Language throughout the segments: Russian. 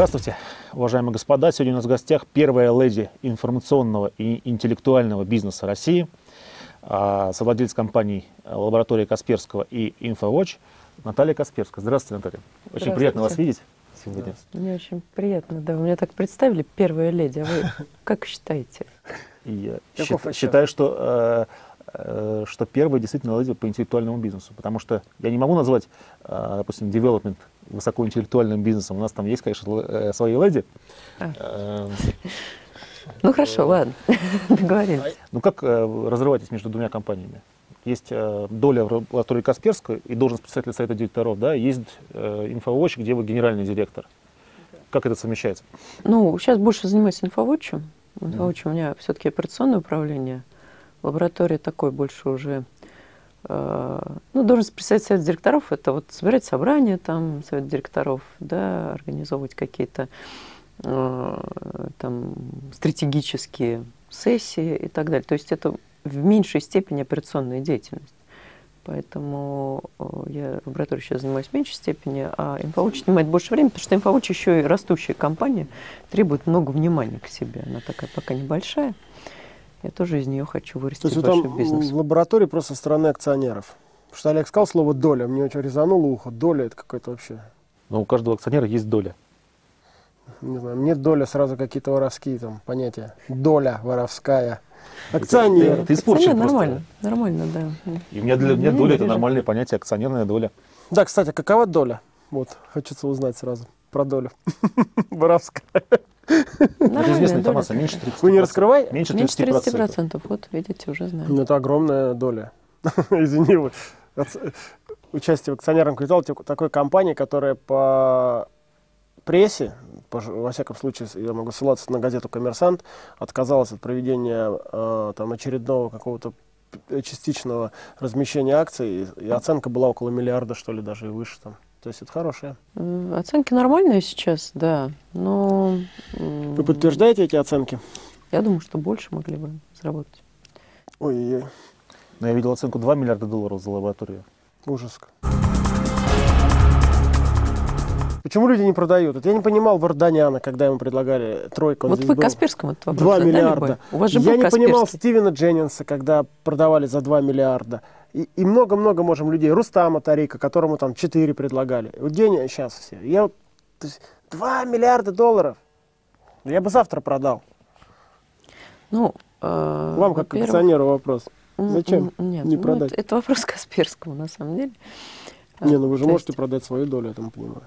Здравствуйте, уважаемые господа. Сегодня у нас в гостях первая леди информационного и интеллектуального бизнеса России, а, совладелец компаний лаборатории Касперского и InfoWatch Наталья Касперская. Здравствуйте, Наталья. Очень приятно вас видеть сегодня. Мне очень приятно, да. Вы меня так представили, первая леди. А вы как считаете? Я считаю, считаю, что э, Э, что первое действительно леди по интеллектуальному бизнесу. Потому что я не могу назвать, э, допустим, development высокоинтеллектуальным бизнесом. У нас там есть, конечно, э, свои леди. А. Ну хорошо, ладно, договорились. Ну как разрываетесь между двумя компаниями? Есть доля в лаборатории Касперской и должность представителя совета директоров, да, есть InfoWatch, где вы генеральный директор. Как это совмещается? Ну, сейчас больше занимаюсь InfoWatch. InfoWatch у меня все-таки операционное управление – Лаборатория такой больше уже, э, ну, должен представить совет директоров, это вот собирать собрания там, совет директоров, да, организовывать какие-то э, там стратегические сессии и так далее. То есть это в меньшей степени операционная деятельность. Поэтому э, я лабораторией сейчас занимаюсь в меньшей степени, а InfoWatch занимает больше времени, потому что InfoWatch еще и растущая компания, требует много внимания к себе. Она такая пока небольшая. Я тоже из нее хочу вырасти То есть в большой там бизнес. в лаборатории просто стороны акционеров. Потому что Олег сказал слово «доля», мне очень резануло ухо. Доля – это какое-то вообще... Но у каждого акционера есть доля. Не знаю, мне доля сразу какие-то воровские там понятия. Доля воровская. Акционер. Ты, ты испорчен просто. Нормально, нормально, да. И у меня для меня доля – это нормальное понятие, акционерная доля. Да, кстати, какова доля? Вот, хочется узнать сразу про долю. Воровская. Это известная информация, меньше 30%. Вы не раскрываете? Меньше 30%. Меньше 30%, вот видите, уже знаю. Ну, это огромная доля. Извини, вы. Участие в акционерном капитале такой компании, которая по прессе, по, во всяком случае, я могу ссылаться на газету «Коммерсант», отказалась от проведения э, там, очередного какого-то частичного размещения акций, и оценка была около миллиарда, что ли, даже и выше там. То есть это хорошее. Оценки нормальные сейчас, да. Но... Вы подтверждаете эти оценки? Я думаю, что больше могли бы заработать. Ой-ой-ой. Но я видел оценку 2 миллиарда долларов за лабораторию. Ужас. Почему люди не продают? Это я не понимал Варданяна, когда ему предлагали тройку. Вот вы был. Касперскому этот вопрос 2 миллиарда. У вас же я не Касперский. понимал Стивена Дженнинса, когда продавали за 2 миллиарда. И много-много можем людей. Рустама Тарика, которому там 4 предлагали. Вот день сейчас все. Я, то есть 2 миллиарда долларов. Я бы завтра продал. Ну, э, Вам как акционеру вопрос. Зачем нет, не ну, продать? Это, это вопрос Касперскому, на самом деле. Не, ну вы же То можете есть... продать свою долю, я там понимаю.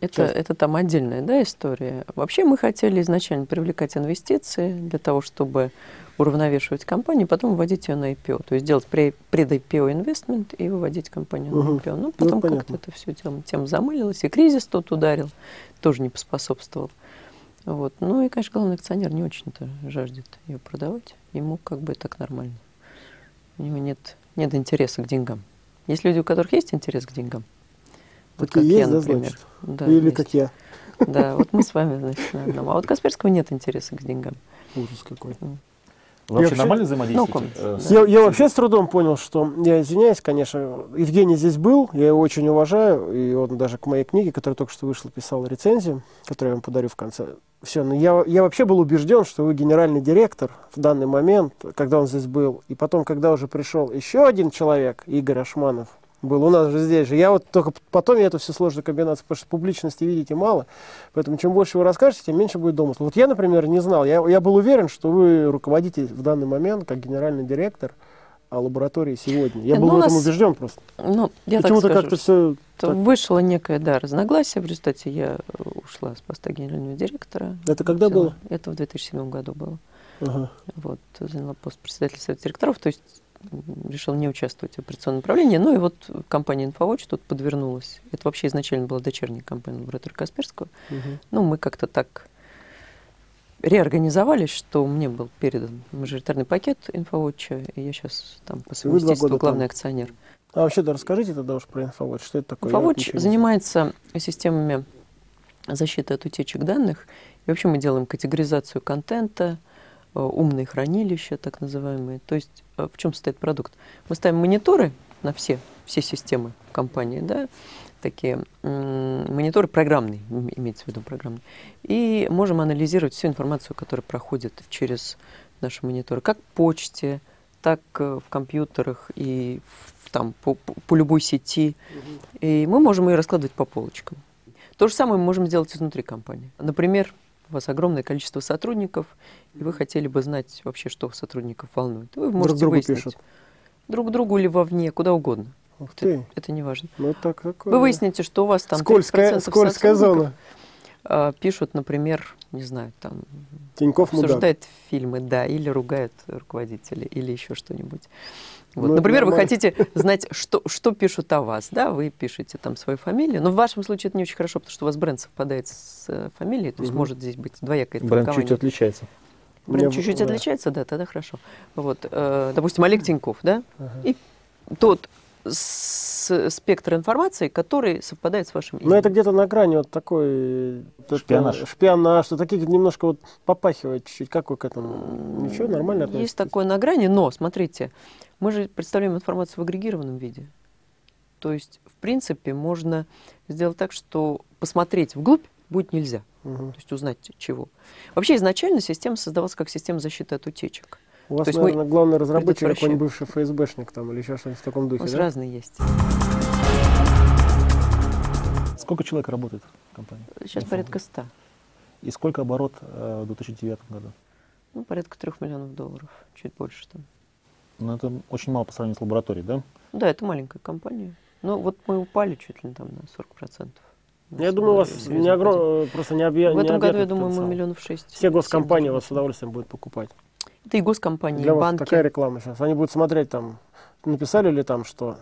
Это, это там отдельная да, история. Вообще мы хотели изначально привлекать инвестиции для того, чтобы уравновешивать компанию, потом вводить ее на IPO. То есть делать пред-IPO инвестмент и выводить компанию на IPO. Ну, ну, потом ну, как-то это все тем, тем замылилось. И кризис тут ударил, тоже не поспособствовал. Вот. Ну и, конечно, главный акционер не очень-то жаждет ее продавать. Ему как бы так нормально. У него нет, нет интереса к деньгам. Есть люди, у которых есть интерес к деньгам – вот как есть, я, например. Да, Или есть. как я. Да, вот мы с вами, значит, на одном. А вот Касперского нет интереса к деньгам. Ужас какой. Вы вообще, нормально взаимодействуете? Ну, я, я вообще с трудом понял, что, я извиняюсь, конечно, Евгений здесь был, я его очень уважаю, и он даже к моей книге, которая только что вышла, писал рецензию, которую я вам подарю в конце. Все, но я, я вообще был убежден, что вы генеральный директор в данный момент, когда он здесь был, и потом, когда уже пришел еще один человек, Игорь Ашманов, был у нас же здесь же. Я вот только потом я эту всю сложную комбинацию, потому что публичности видите мало, поэтому чем больше вы расскажете, тем меньше будет домысла. Вот я, например, не знал, я, я был уверен, что вы руководите в данный момент как генеральный директор о лаборатории сегодня. Я был ну, в этом нас, убежден просто. Ну, я Почему-то как-то все... Так... Вышло некое, да, разногласие. В результате я ушла с поста генерального директора. Это когда было? Это в 2007 году было. Ага. Вот, заняла пост председателя совета директоров. То есть решил не участвовать в операционном управлении. Ну и вот компания InfoWatch тут подвернулась. Это вообще изначально была дочерняя компания лаборатории Касперского. Угу. Ну, мы как-то так реорганизовались, что мне был передан мажоритарный пакет InfoWatch, и я сейчас там по совместительству главный там. акционер. А вообще, да, расскажите тогда уж про InfoWatch. Что это такое? InfoWatch занимается системами защиты от утечек данных. И вообще мы делаем категоризацию контента, умные хранилища, так называемые. То есть в чем состоит продукт? Мы ставим мониторы на все, все системы компании, да, такие мониторы программные, имеется в виду программные, и можем анализировать всю информацию, которая проходит через наши мониторы, как почте, так э, в компьютерах и в, там, по, по любой сети. И мы можем ее раскладывать по полочкам. То же самое мы можем сделать изнутри компании. Например, у вас огромное количество сотрудников, и вы хотели бы знать вообще, что сотрудников волнует. Вы можете друг другу выяснить. Пишут. Друг другу или вовне, куда угодно. Ух ты. Это, это не важно. Ну, так, такое... Вы выясните, что у вас там скользкая, скользкая зона. А, пишут, например, не знаю, там Тиньков обсуждают мудак. фильмы, да, или ругают руководителей, или еще что-нибудь. Вот. Ну, Например, вы хотите знать, что, что пишут о вас, да, вы пишете там свою фамилию, но в вашем случае это не очень хорошо, потому что у вас бренд совпадает с э, фамилией, то есть угу. может здесь быть двоякое Бренд чуть отличается. Бренд чуть-чуть да. отличается, да, тогда хорошо. Вот, э, допустим, Олег Тиньков, да, ага. и тот с спектр информации, который совпадает с вашим именем. Ну, это где-то на грани вот такой... Шпионаж. Это, шпионаж, что такие немножко вот попахивает чуть-чуть. Как вы к этому? Ничего, нормально относитесь? Есть такое на грани, но, смотрите, мы же представляем информацию в агрегированном виде. То есть, в принципе, можно сделать так, что посмотреть вглубь будет нельзя. Угу. То есть узнать чего. Вообще изначально система создавалась как система защиты от утечек. У вас, То наверное, главный разработчик какой-нибудь бывший ФСБшник там или еще что-нибудь в таком духе, У нас да? разные есть. Сколько человек работает в компании? Сейчас Инфо. порядка 100. И сколько оборот э, в 2009 году? Ну, порядка 3 миллионов долларов, чуть больше там. Ну, это очень мало по сравнению с лабораторией, да? Да, это маленькая компания. Но вот мы упали чуть ли там на 40%. Я думаю, у вас не огром... просто не объ... В этом году, я думаю, мы миллионов шесть. Все госкомпании вас с удовольствием будут покупать. Это и госкомпании, Для и банки. вас такая реклама сейчас. Они будут смотреть там, написали ли там, что,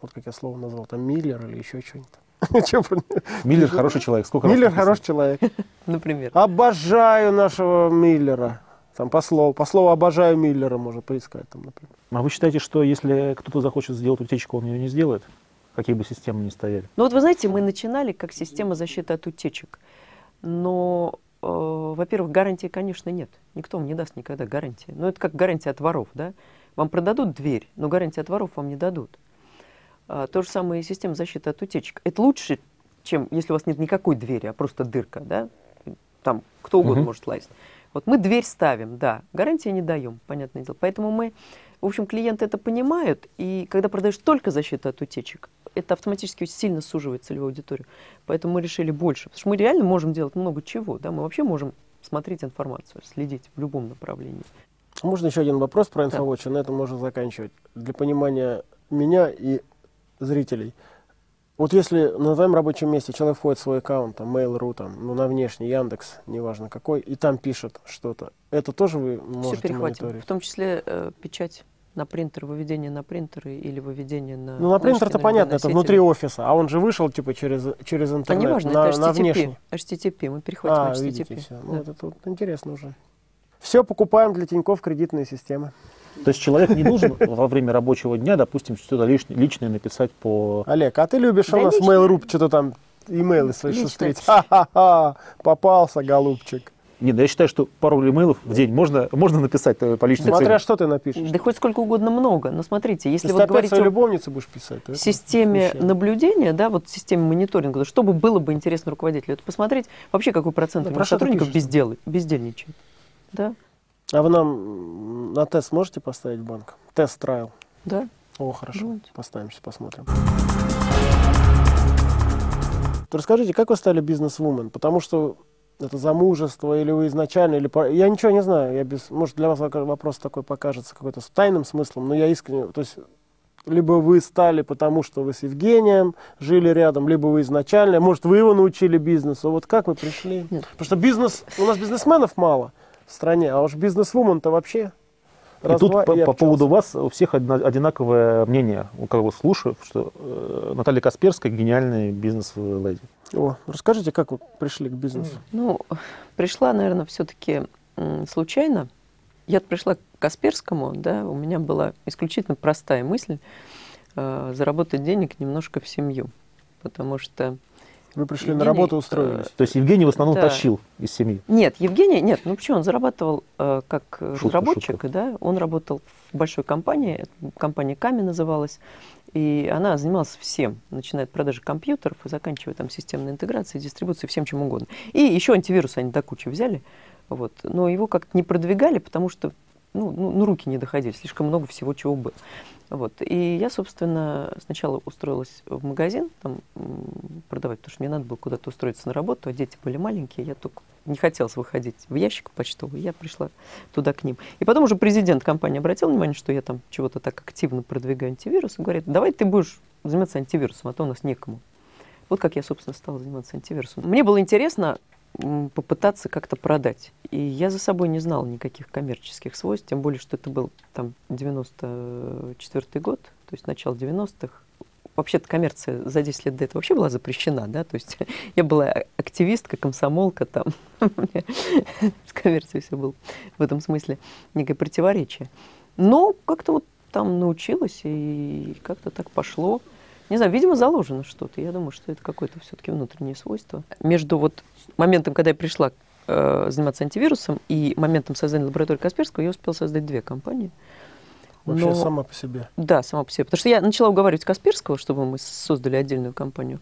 вот как я слово назвал, там Миллер или еще что-нибудь. Миллер хороший человек. Сколько Миллер хороший человек. Например. Обожаю нашего Миллера. Там по слову, по слову обожаю Миллера можно поискать там, например. А вы считаете, что если кто-то захочет сделать утечку, он ее не сделает? Какие бы системы ни стояли? Ну вот вы знаете, мы начинали как система защиты от утечек. Но во-первых, гарантии, конечно, нет. Никто вам не даст никогда гарантии. Но это как гарантия от воров, да? Вам продадут дверь, но гарантии от воров вам не дадут. А, то же самое и система защиты от утечек. Это лучше, чем если у вас нет никакой двери, а просто дырка, да? Там кто угодно угу. может лазить. Вот мы дверь ставим, да, гарантии не даем, понятное дело. Поэтому мы, в общем, клиенты это понимают, и когда продаешь только защиту от утечек, это автоматически сильно суживает целевую аудиторию. Поэтому мы решили больше. Потому что мы реально можем делать много чего. Да? Мы вообще можем смотреть информацию, следить в любом направлении. Можно еще один вопрос про InfoWatch, да. на этом можно заканчивать. Для понимания меня и зрителей. Вот если на твоем рабочем месте человек входит в свой аккаунт, там, Mail.ru, там, ну, на внешний Яндекс, неважно какой, и там пишет что-то, это тоже вы можете Все перехватим, мониторить? в том числе э, печать на принтер, выведение на принтеры или выведение на... Ну, на принтер это понятно, это внутри офиса, а он же вышел, типа, через, через интернет, а не важно, на, это HTTP, на внешний. HTTP, мы перехватим а, HTTP. Видите, все. Ну, да. Ну, это тут интересно уже. Все покупаем для Тинькофф кредитные системы. То есть человек не должен во время рабочего дня, допустим, что-то личное написать по... Олег, а ты любишь да у нас Mail.ru что-то там имейлы свои шустрить? Ха-ха-ха, попался, голубчик. Нет, я считаю, что пару имейлов в день можно, можно написать э, по личной Смотря цели. что ты напишешь. Да хоть сколько угодно много. Но смотрите, если, если вот говорить о любовнице будешь писать, то системе смещает. наблюдения, да, вот системе мониторинга, чтобы было бы интересно руководителю, это посмотреть вообще какой процент да, сотрудников бездел, бездельничает. Да? А вы нам на тест можете поставить банк? Тест трайл. Да. О, хорошо. Давайте. Поставим, сейчас посмотрим. Расскажите, как вы стали бизнес-вумен? Потому что это замужество, или вы изначально, или... Я ничего не знаю, я без... может для вас вопрос такой покажется какой-то с тайным смыслом, но я искренне, то есть либо вы стали потому, что вы с Евгением жили рядом, либо вы изначально, может, вы его научили бизнесу. Вот как вы пришли? Нет. Потому что бизнес, у нас бизнесменов мало в стране, а уж бизнес-вумен-то вообще и тут по, по поводу вас у всех одинаковое мнение, у кого слушаю, что э, Наталья Касперская гениальная бизнес-леди. О, расскажите, как вы пришли к бизнесу? Ну, пришла, наверное, все-таки случайно. Я пришла к Касперскому, да, у меня была исключительно простая мысль э, заработать денег немножко в семью, потому что вы пришли Евгений, на работу, устроились. То есть Евгений в основном да. тащил из семьи? Нет, Евгений, нет, ну почему, он зарабатывал э, как шутка, разработчик, шутка. да, он работал в большой компании, компания Ками называлась, И она занималась всем, начиная от продажи компьютеров и заканчивая там системной интеграцией, дистрибуцией, всем чем угодно. И еще антивирус они до кучи взяли, вот. но его как-то не продвигали, потому что ну, ну, ну, руки не доходили, слишком много всего чего было. Вот. И я, собственно, сначала устроилась в магазин там, продавать, потому что мне надо было куда-то устроиться на работу, а дети были маленькие, я только не хотелось выходить в ящик почтовый, я пришла туда к ним. И потом уже президент компании обратил внимание, что я там чего-то так активно продвигаю антивирус, и говорит, давай ты будешь заниматься антивирусом, а то у нас некому. Вот как я, собственно, стала заниматься антивирусом. Мне было интересно попытаться как-то продать. И я за собой не знала никаких коммерческих свойств, тем более, что это был там 94 год, то есть начало 90-х. Вообще-то коммерция за 10 лет до этого вообще была запрещена, да, то есть я была активистка, комсомолка, там, с коммерцией все было в этом смысле некое противоречие. Но как-то вот там научилась, и как-то так пошло. Не знаю, видимо, заложено что-то. Я думаю, что это какое-то все-таки внутреннее свойство. Между вот моментом, когда я пришла э, заниматься антивирусом, и моментом создания лаборатории Касперского, я успела создать две компании. Вообще Но, сама по себе? Да, сама по себе. Потому что я начала уговаривать Касперского, чтобы мы создали отдельную компанию.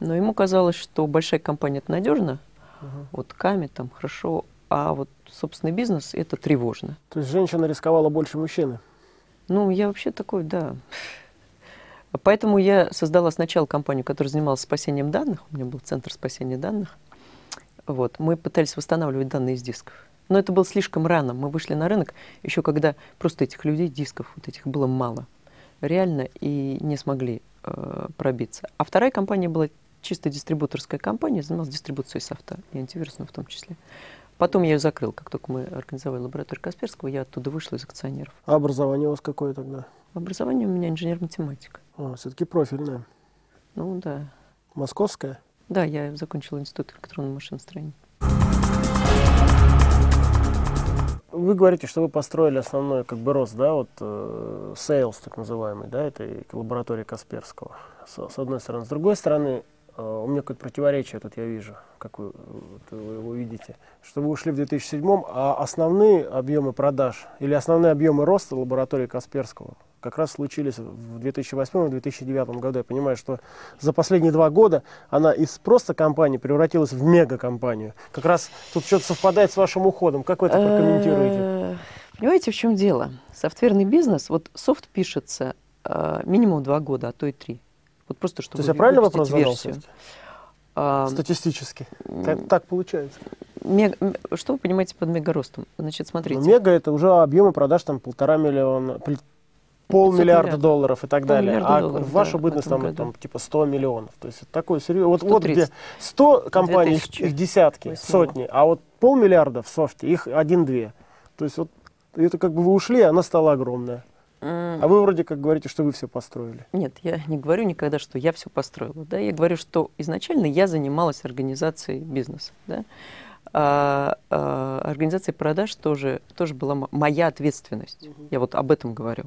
Но ему казалось, что большая компания – это надежно, угу. вот Ками там хорошо, а вот собственный бизнес – это тревожно. То есть женщина рисковала больше мужчины? Ну, я вообще такой, да. Поэтому я создала сначала компанию, которая занималась спасением данных. У меня был центр спасения данных. Вот. Мы пытались восстанавливать данные из дисков. Но это было слишком рано. Мы вышли на рынок еще когда просто этих людей, дисков, вот этих было мало. Реально, и не смогли э, пробиться. А вторая компания была чисто дистрибуторская компания, занималась дистрибуцией софта и антивирусным в том числе. Потом я ее закрыл, как только мы организовали лабораторию Касперского, я оттуда вышла из акционеров. А образование у вас какое тогда? Образование у меня инженер-математик. А, все-таки профильное. Ну да. Московское? Да, я закончила институт электронного машиностроения. Вы говорите, что вы построили основной как бы рост, да, вот э, sales так называемый, да, этой лаборатории Касперского, с, с одной стороны. С другой стороны, у меня какое-то противоречие тут я вижу, как вы, вот, вы его видите, что вы ушли в 2007, а основные объемы продаж или основные объемы роста лаборатории Касперского как раз случились в 2008 и 2009 году. Я понимаю, что за последние два года она из просто компании превратилась в мегакомпанию. Как раз тут что-то совпадает с вашим уходом. Как вы это прокомментируете? Э, понимаете, в чем дело? Софтверный бизнес, вот софт пишется э, минимум два года, а то и три. Вот просто чтобы То есть я правильно вопрос задал? А, Статистически. Так, так получается. Мег... Что вы понимаете под мегаростом? Значит, смотрите. Ну, мега это уже объемы продаж там полтора миллиона, полмиллиарда долларов и так далее. А долларов, в вашу да, бытность там, там типа 100 миллионов. То есть такой серьезный. Вот, вот где 100 компаний, их десятки, 8. сотни, а вот полмиллиарда в софте, их один-две. То есть вот это как бы вы ушли, она стала огромная. А вы вроде как говорите, что вы все построили. Нет, я не говорю никогда, что я все построила. Да? Я говорю, что изначально я занималась организацией бизнеса. Да? А, а, организация продаж тоже, тоже была моя ответственность. Mm-hmm. Я вот об этом говорю.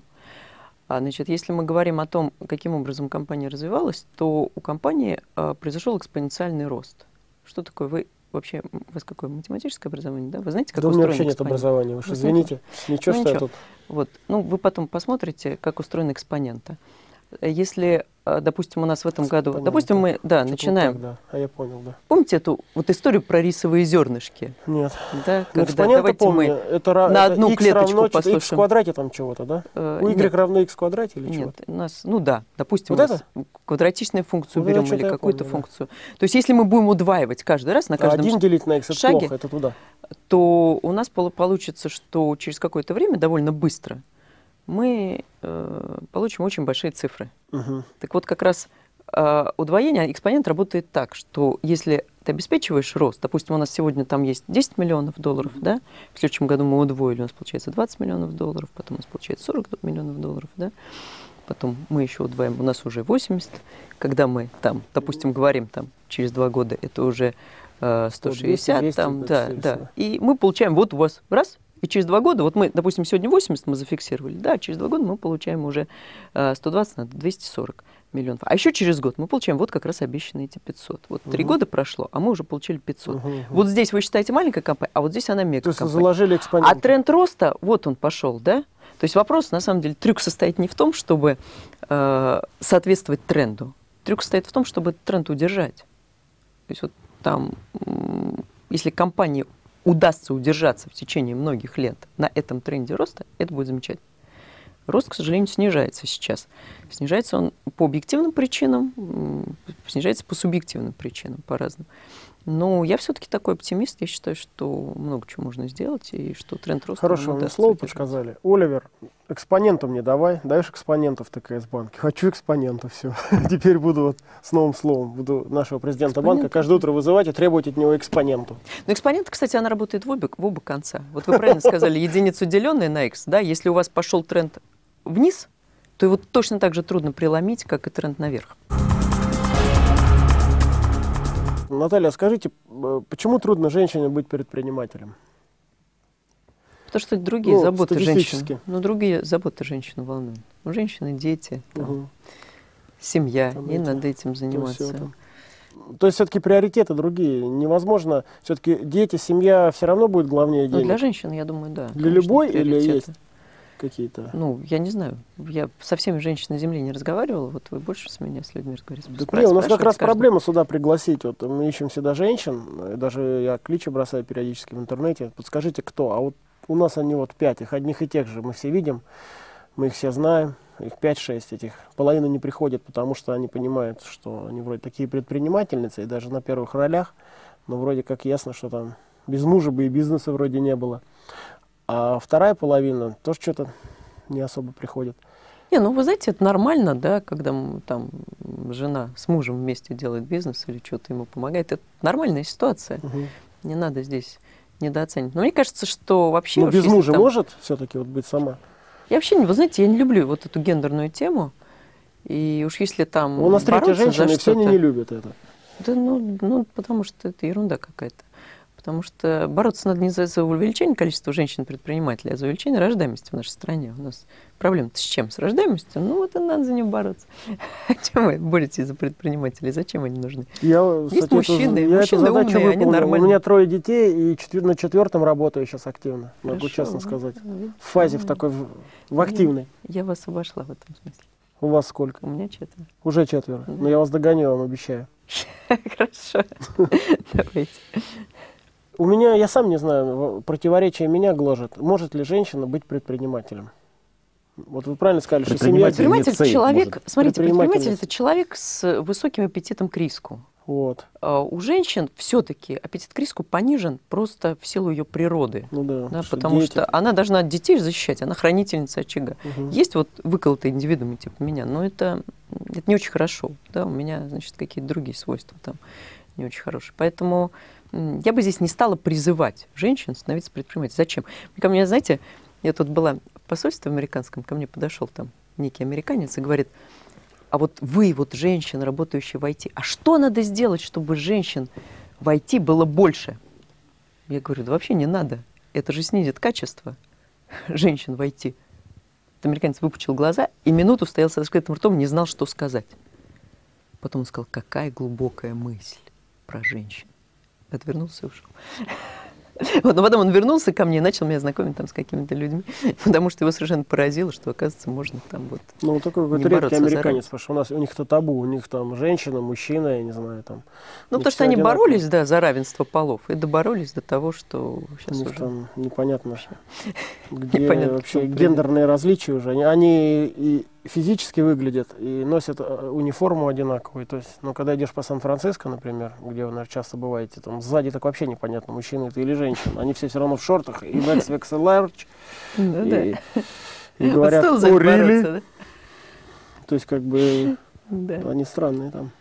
А, значит, если мы говорим о том, каким образом компания развивалась, то у компании а, произошел экспоненциальный рост. Что такое? Вы вообще, у вас какое математическое образование, да? Вы знаете, как да устроен у меня вообще нет образования, уж извините. Ничего, ну, что ничего. я тут... Вот. Ну, вы потом посмотрите, как устроены экспоненты. Если а, допустим, у нас в этом году, Понятно. допустим, мы, да, Что начинаем. Так, да. А я понял, да. Помните эту вот историю про рисовые зернышки? Нет. Да, ну, когда, давайте помню. мы это, на это одну клеточку равно, послушаем. x в квадрате там чего-то, да? Э, у y нет. равно x в квадрате или Нет, у нас, ну да, допустим, вот это? квадратичную функцию вот берем или какую-то помню, функцию. Да. То есть если мы будем удваивать каждый раз на каждом Один делить на x шаге, это плохо, это туда. то у нас получится, что через какое-то время, довольно быстро, мы э, получим очень большие цифры. Угу. Так вот, как раз э, удвоение экспонент работает так, что если ты обеспечиваешь рост, допустим, у нас сегодня там есть 10 миллионов долларов, mm-hmm. да, в следующем году мы удвоили, у нас получается 20 миллионов долларов, потом у нас получается 40 миллионов долларов, да, потом мы еще удвоим, у нас уже 80, когда мы там, допустим, говорим там через два года, это уже э, 160, 200, там, да, да, и мы получаем, вот у вас раз, и через два года, вот мы, допустим, сегодня 80 мы зафиксировали, да, через два года мы получаем уже 120 на 240 миллионов. А еще через год мы получаем вот как раз обещанные эти 500. Вот три угу. года прошло, а мы уже получили 500. Угу, угу. Вот здесь вы считаете маленькая компания, а вот здесь она мега То есть заложили экспонент. А тренд роста, вот он пошел, да? То есть вопрос, на самом деле, трюк состоит не в том, чтобы э, соответствовать тренду. Трюк состоит в том, чтобы тренд удержать. То есть вот там, если компании удастся удержаться в течение многих лет на этом тренде роста, это будет замечательно. Рост, к сожалению, снижается сейчас. Снижается он по объективным причинам, снижается по субъективным причинам, по-разному. Но я все-таки такой оптимист. Я считаю, что много чего можно сделать, и что тренд роста... Хорошо, мне слово подсказали. Оливер, экспоненту мне давай. Даешь экспонентов в ТКС-банке? Хочу экспонентов, все. Теперь буду вот с новым словом. Буду нашего президента банка каждое утро вызывать и требовать от него экспоненту. Ну, экспонент, кстати, она работает в обе, в оба конца. Вот вы правильно сказали, единицу деленная на x, да, если у вас пошел тренд вниз, то его точно так же трудно преломить, как и тренд наверх. Наталья, скажите, э, почему трудно женщине быть предпринимателем? Потому что другие ну, заботы женщины. Ну, другие заботы женщины волнуют. У женщины дети, там, угу. семья, там и эти, надо этим заниматься. То, то есть все-таки приоритеты другие. Невозможно, все-таки дети, семья все равно будет главнее денег. Ну, для женщин, я думаю, да. Для любой или есть? Какие-то? Ну, я не знаю. Я со всеми женщинами на Земле не разговаривала. Вот вы больше с меня, с людьми разговариваете. Так нет, у нас как раз каждый... проблема сюда пригласить. Вот мы ищем всегда женщин. Даже я кличи бросаю периодически в интернете. Подскажите, кто? А вот у нас они вот пять. Их одних и тех же мы все видим. Мы их все знаем. Их 5-6 этих. Половина не приходит, потому что они понимают, что они вроде такие предпринимательницы, и даже на первых ролях, но вроде как ясно, что там без мужа бы и бизнеса вроде не было. А вторая половина тоже что-то не особо приходит. Не, ну вы знаете, это нормально, да, когда там жена с мужем вместе делает бизнес или что-то ему помогает. Это нормальная ситуация. Угу. Не надо здесь недооценивать. Но мне кажется, что вообще... Ну, без мужа там... может все-таки вот быть сама? Я вообще, вы знаете, я не люблю вот эту гендерную тему. И уж если там У нас третья женщина, и все они не любят это. Да, ну, ну, потому что это ерунда какая-то. Потому что бороться надо не за, за увеличение количества женщин-предпринимателей, а за увеличение рождаемости в нашей стране. У нас проблема-то с чем? С рождаемостью? Ну вот и надо за нее бороться. А чем вы боретесь за предпринимателей? Зачем они нужны? Я, Есть кстати, мужчины, это, мужчины я умные, выполнил. они нормальные. У меня трое детей, и четвер... на четвертом работаю сейчас активно, могу Хорошо, честно сказать. В фазе в такой, в, в активной. Я вас обошла в этом смысле. У вас сколько? У меня четверо. Уже четверо. Да. Но я вас догоню, я вам обещаю. Хорошо. Давайте. У меня, я сам не знаю, противоречие меня гложет. Может ли женщина быть предпринимателем? Вот вы правильно сказали, что семья... Предприниматель это человек, может. смотрите, предприниматель это человек с высоким аппетитом к риску. Вот. А у женщин все-таки аппетит к риску понижен просто в силу ее природы. Ну да. да потому дети. что она должна детей защищать, она хранительница очага. Угу. Есть вот выколотые индивидуумы типа меня, но это, это не очень хорошо. Да, у меня, значит, какие-то другие свойства там не очень хорошие. Поэтому я бы здесь не стала призывать женщин становиться предпринимателями. Зачем? Ко мне, знаете, я тут была в посольстве американском, ко мне подошел там некий американец и говорит, а вот вы, вот женщины, работающие в IT, а что надо сделать, чтобы женщин в IT было больше? Я говорю, да вообще не надо. Это же снизит качество женщин в IT. Этот американец выпучил глаза и минуту стоял с раскрытым ртом, не знал, что сказать. Потом он сказал, какая глубокая мысль про женщин отвернулся и ушел. Вот, но потом он вернулся ко мне и начал меня знакомить там с какими-то людьми, потому что его совершенно поразило, что, оказывается, можно там вот Ну, такой какой-то редкий американец, потому что у нас у них-то табу, у них там женщина, мужчина, я не знаю, там. Ну, потому что они одинаковые. боролись, да, за равенство полов, и доборолись до того, что сейчас у них уже... там непонятно, где непонятно, вообще гендерные различия уже. Они, они и физически выглядят и носят э, униформу одинаковую. То есть, ну, когда идешь по Сан-Франциско, например, где вы, наверное, часто бываете, там сзади так вообще непонятно, мужчина это или женщина. Они все все равно в шортах, и в XXL large. Ну, и, говорят, really? То есть, как бы, они странные там.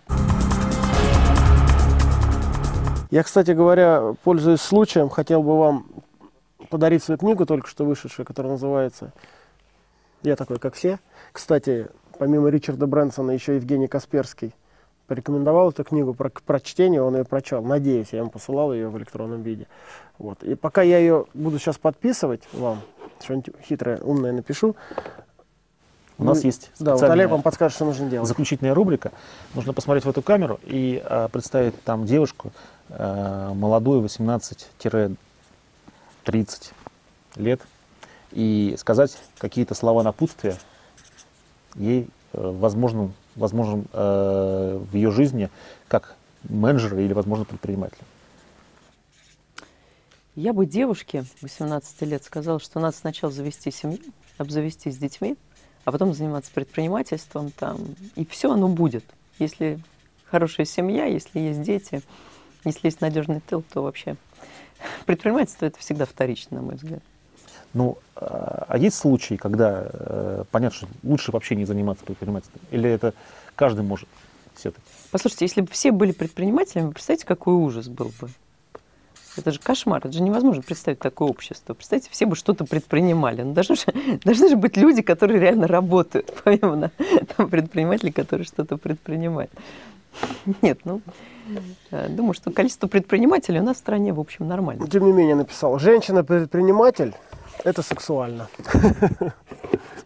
Я, кстати говоря, пользуясь случаем, хотел бы вам подарить свою книгу, только что вышедшую, которая называется «Я такой, как все». Кстати, помимо Ричарда Брэнсона, еще Евгений Касперский порекомендовал эту книгу про прочтение, он ее прочел. Надеюсь, я ему посылал ее в электронном виде. Вот. И пока я ее буду сейчас подписывать вам, что-нибудь хитрое, умное напишу, у нас есть да, вот Олег вам подскажет, что нужно делать. Заключительная рубрика. Нужно посмотреть в эту камеру и э, представить там девушку э, молодую, 18-30 лет, и сказать какие-то слова напутствия ей э, возможным, возможным э, в ее жизни как менеджера или, возможно, предпринимателя? Я бы девушке 18 лет сказала, что надо сначала завести семью, обзавестись детьми, а потом заниматься предпринимательством там, и все оно будет. Если хорошая семья, если есть дети, если есть надежный тыл, то вообще предпринимательство это всегда вторично, на мой взгляд. Ну, а есть случаи, когда э, понятно, что лучше вообще не заниматься предпринимательством? Или это каждый может все-таки? Послушайте, если бы все были предпринимателями, представьте, какой ужас был бы. Это же кошмар, это же невозможно представить такое общество. Представьте, все бы что-то предпринимали. Ну, должны, же, должны же быть люди, которые реально работают, помимо там, предпринимателей, которые что-то предпринимают. Нет, ну, э, думаю, что количество предпринимателей у нас в стране, в общем, нормально. Тем не менее, написал, женщина-предприниматель – это сексуально.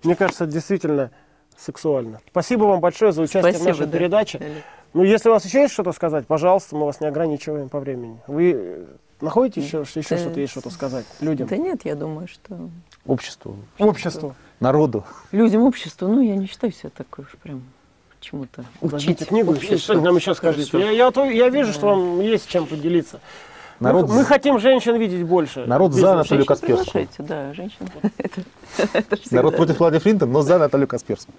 Мне кажется, это действительно сексуально. Спасибо вам большое за участие Спасибо, в нашей да. передаче. Ну, если у вас еще есть что-то сказать, пожалуйста, мы вас не ограничиваем по времени. Вы э, находите еще, что еще Да. что-то есть что-то сказать людям? Да нет, я думаю, что Обществу, Обществу. народу. людям обществу, ну, я не считаю себя такой уж прям чему-то учить. книгу, обществу. что нам еще скажите. Хорошо. Я, я, то- я вижу, что вам есть чем поделиться. Народ, мы, мы хотим женщин видеть больше. народ за Анатолию Женщин Касперскую. да, женщин. Народ против Владимира Флинтона, но за Наталью Касперскую.